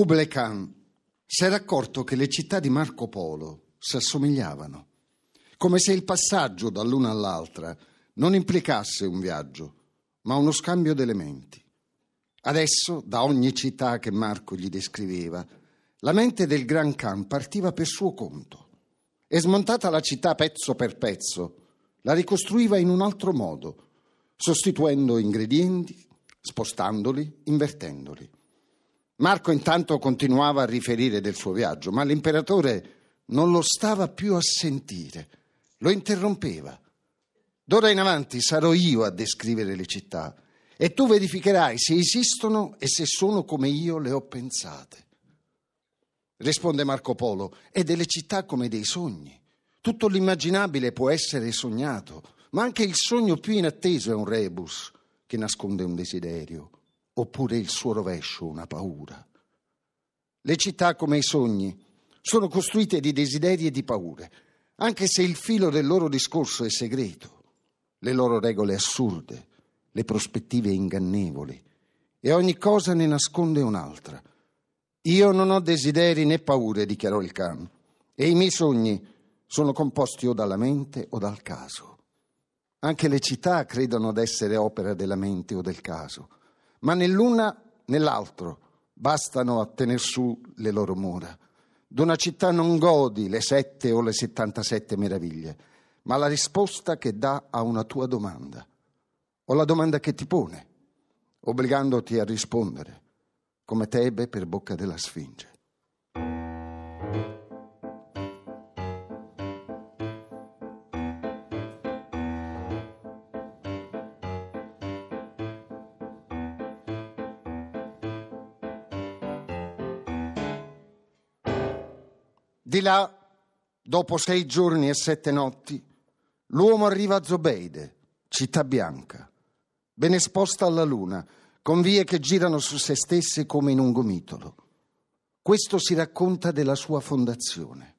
Kublai Khan si era accorto che le città di Marco Polo si assomigliavano, come se il passaggio dall'una all'altra non implicasse un viaggio, ma uno scambio di elementi. Adesso, da ogni città che Marco gli descriveva, la mente del Gran Khan partiva per suo conto e smontata la città pezzo per pezzo, la ricostruiva in un altro modo, sostituendo ingredienti, spostandoli, invertendoli. Marco intanto continuava a riferire del suo viaggio, ma l'imperatore non lo stava più a sentire, lo interrompeva. D'ora in avanti sarò io a descrivere le città e tu verificherai se esistono e se sono come io le ho pensate. Risponde Marco Polo, è delle città come dei sogni. Tutto l'immaginabile può essere sognato, ma anche il sogno più inatteso è un rebus che nasconde un desiderio oppure il suo rovescio, una paura. Le città come i sogni sono costruite di desideri e di paure, anche se il filo del loro discorso è segreto, le loro regole assurde, le prospettive ingannevoli, e ogni cosa ne nasconde un'altra. Io non ho desideri né paure, dichiarò il Khan, e i miei sogni sono composti o dalla mente o dal caso. Anche le città credono d'essere opera della mente o del caso ma nell'una nell'altro bastano a tener su le loro mura. D'una città non godi le sette o le settantasette meraviglie, ma la risposta che dà a una tua domanda, o la domanda che ti pone, obbligandoti a rispondere, come Tebe per bocca della Sfinge. Di là, dopo sei giorni e sette notti, l'uomo arriva a Zobeide, città bianca, ben esposta alla luna, con vie che girano su se stesse come in un gomitolo. Questo si racconta della sua fondazione.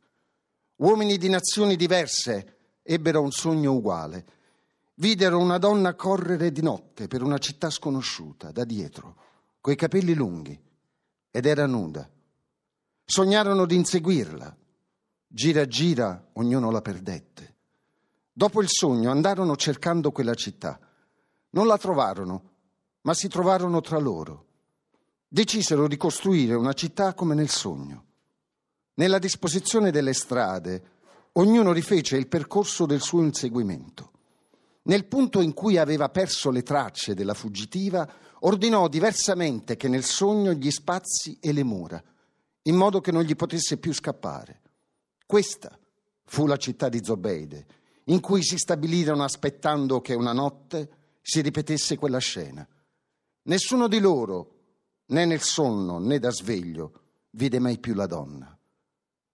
Uomini di nazioni diverse ebbero un sogno uguale. Videro una donna correre di notte per una città sconosciuta, da dietro, coi capelli lunghi, ed era nuda. Sognarono di inseguirla, Gira gira, ognuno la perdette. Dopo il sogno andarono cercando quella città. Non la trovarono, ma si trovarono tra loro. Decisero di costruire una città come nel sogno. Nella disposizione delle strade, ognuno rifece il percorso del suo inseguimento. Nel punto in cui aveva perso le tracce della fuggitiva, ordinò diversamente che nel sogno gli spazi e le mura, in modo che non gli potesse più scappare. Questa fu la città di Zobeide, in cui si stabilirono aspettando che una notte si ripetesse quella scena. Nessuno di loro, né nel sonno né da sveglio, vide mai più la donna.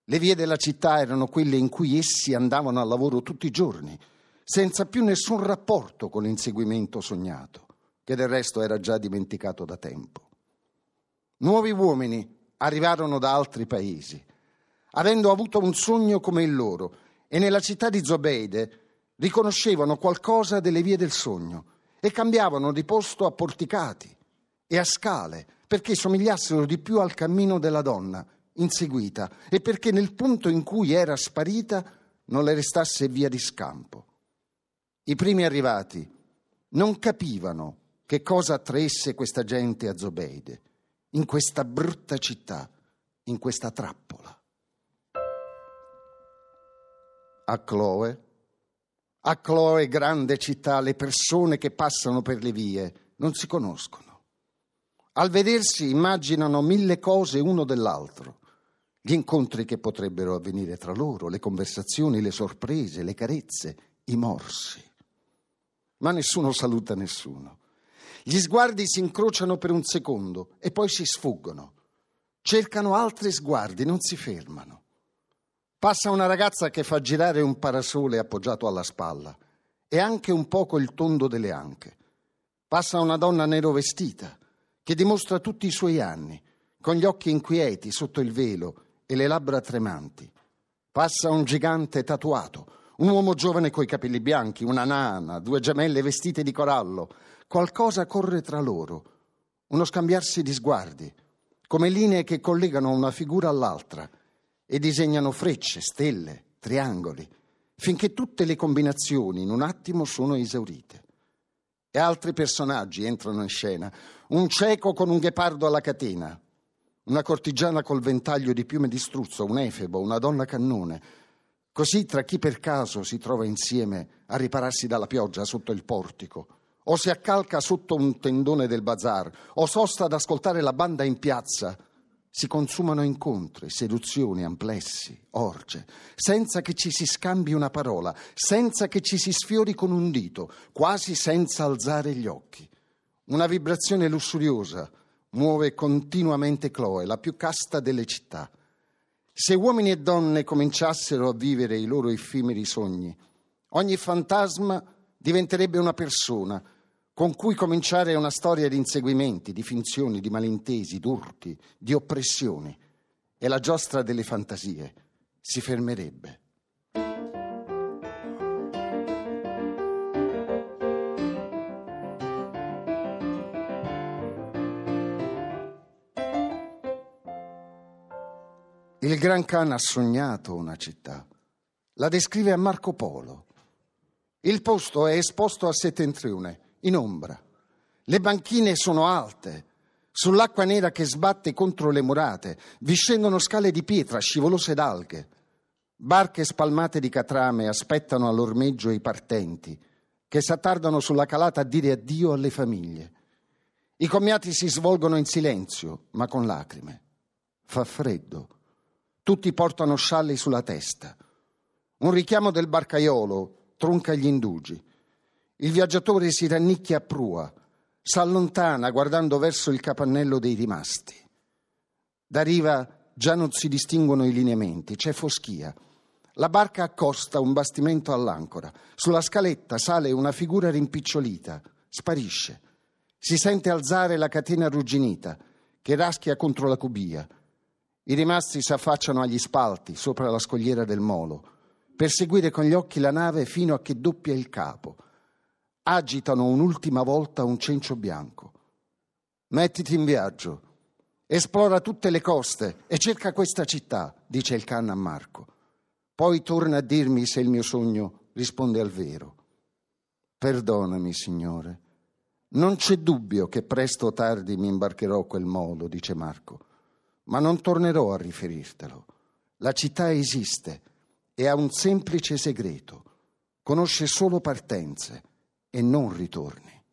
Le vie della città erano quelle in cui essi andavano al lavoro tutti i giorni, senza più nessun rapporto con l'inseguimento sognato, che del resto era già dimenticato da tempo. Nuovi uomini arrivarono da altri paesi avendo avuto un sogno come il loro, e nella città di Zobeide riconoscevano qualcosa delle vie del sogno e cambiavano di posto a porticati e a scale perché somigliassero di più al cammino della donna inseguita e perché nel punto in cui era sparita non le restasse via di scampo. I primi arrivati non capivano che cosa attraesse questa gente a Zobeide, in questa brutta città, in questa trappola. A Chloe. A Chloe, grande città, le persone che passano per le vie non si conoscono. Al vedersi immaginano mille cose uno dell'altro, gli incontri che potrebbero avvenire tra loro, le conversazioni, le sorprese, le carezze, i morsi. Ma nessuno saluta nessuno. Gli sguardi si incrociano per un secondo e poi si sfuggono. Cercano altri sguardi, non si fermano. Passa una ragazza che fa girare un parasole appoggiato alla spalla e anche un poco il tondo delle anche. Passa una donna nero vestita che dimostra tutti i suoi anni, con gli occhi inquieti sotto il velo e le labbra tremanti. Passa un gigante tatuato, un uomo giovane coi capelli bianchi, una nana, due gemelle vestite di corallo. Qualcosa corre tra loro, uno scambiarsi di sguardi, come linee che collegano una figura all'altra e disegnano frecce, stelle, triangoli, finché tutte le combinazioni in un attimo sono esaurite. E altri personaggi entrano in scena, un cieco con un ghepardo alla catena, una cortigiana col ventaglio di piume di struzzo, un efebo, una donna cannone. Così tra chi per caso si trova insieme a ripararsi dalla pioggia sotto il portico, o si accalca sotto un tendone del bazar, o sosta ad ascoltare la banda in piazza, si consumano incontri, seduzioni, amplessi, orge, senza che ci si scambi una parola, senza che ci si sfiori con un dito, quasi senza alzare gli occhi. Una vibrazione lussuriosa muove continuamente Chloe, la più casta delle città. Se uomini e donne cominciassero a vivere i loro effimeri sogni, ogni fantasma diventerebbe una persona con cui cominciare una storia di inseguimenti, di finzioni, di malintesi, d'urti, di oppressioni e la giostra delle fantasie si fermerebbe. Il Gran Khan ha sognato una città. La descrive a Marco Polo. Il posto è esposto a settentrione in ombra. Le banchine sono alte. Sull'acqua nera che sbatte contro le murate vi scendono scale di pietra scivolose d'alghe. Barche spalmate di catrame aspettano all'ormeggio i partenti, che s'attardano sulla calata a dire addio alle famiglie. I commiati si svolgono in silenzio, ma con lacrime. Fa freddo. Tutti portano scialli sulla testa. Un richiamo del barcaiolo tronca gli indugi. Il viaggiatore si rannicchia a prua, s'allontana guardando verso il capannello dei rimasti. Da riva già non si distinguono i lineamenti, c'è foschia. La barca accosta un bastimento all'ancora. Sulla scaletta sale una figura rimpicciolita, sparisce. Si sente alzare la catena arrugginita che raschia contro la cubia. I rimasti si affacciano agli spalti sopra la scogliera del molo per seguire con gli occhi la nave fino a che doppia il capo agitano un'ultima volta un cencio bianco. Mettiti in viaggio, esplora tutte le coste e cerca questa città, dice il Khan a Marco. Poi torna a dirmi se il mio sogno risponde al vero. Perdonami, Signore. Non c'è dubbio che presto o tardi mi imbarcherò quel modo, dice Marco, ma non tornerò a riferirtelo. La città esiste e ha un semplice segreto. Conosce solo partenze e non ritorni.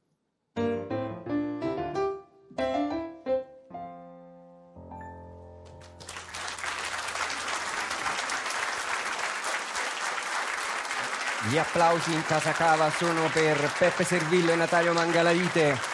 Gli applausi in casa cava sono per Peppe Servillo e Natalia Mangalavite.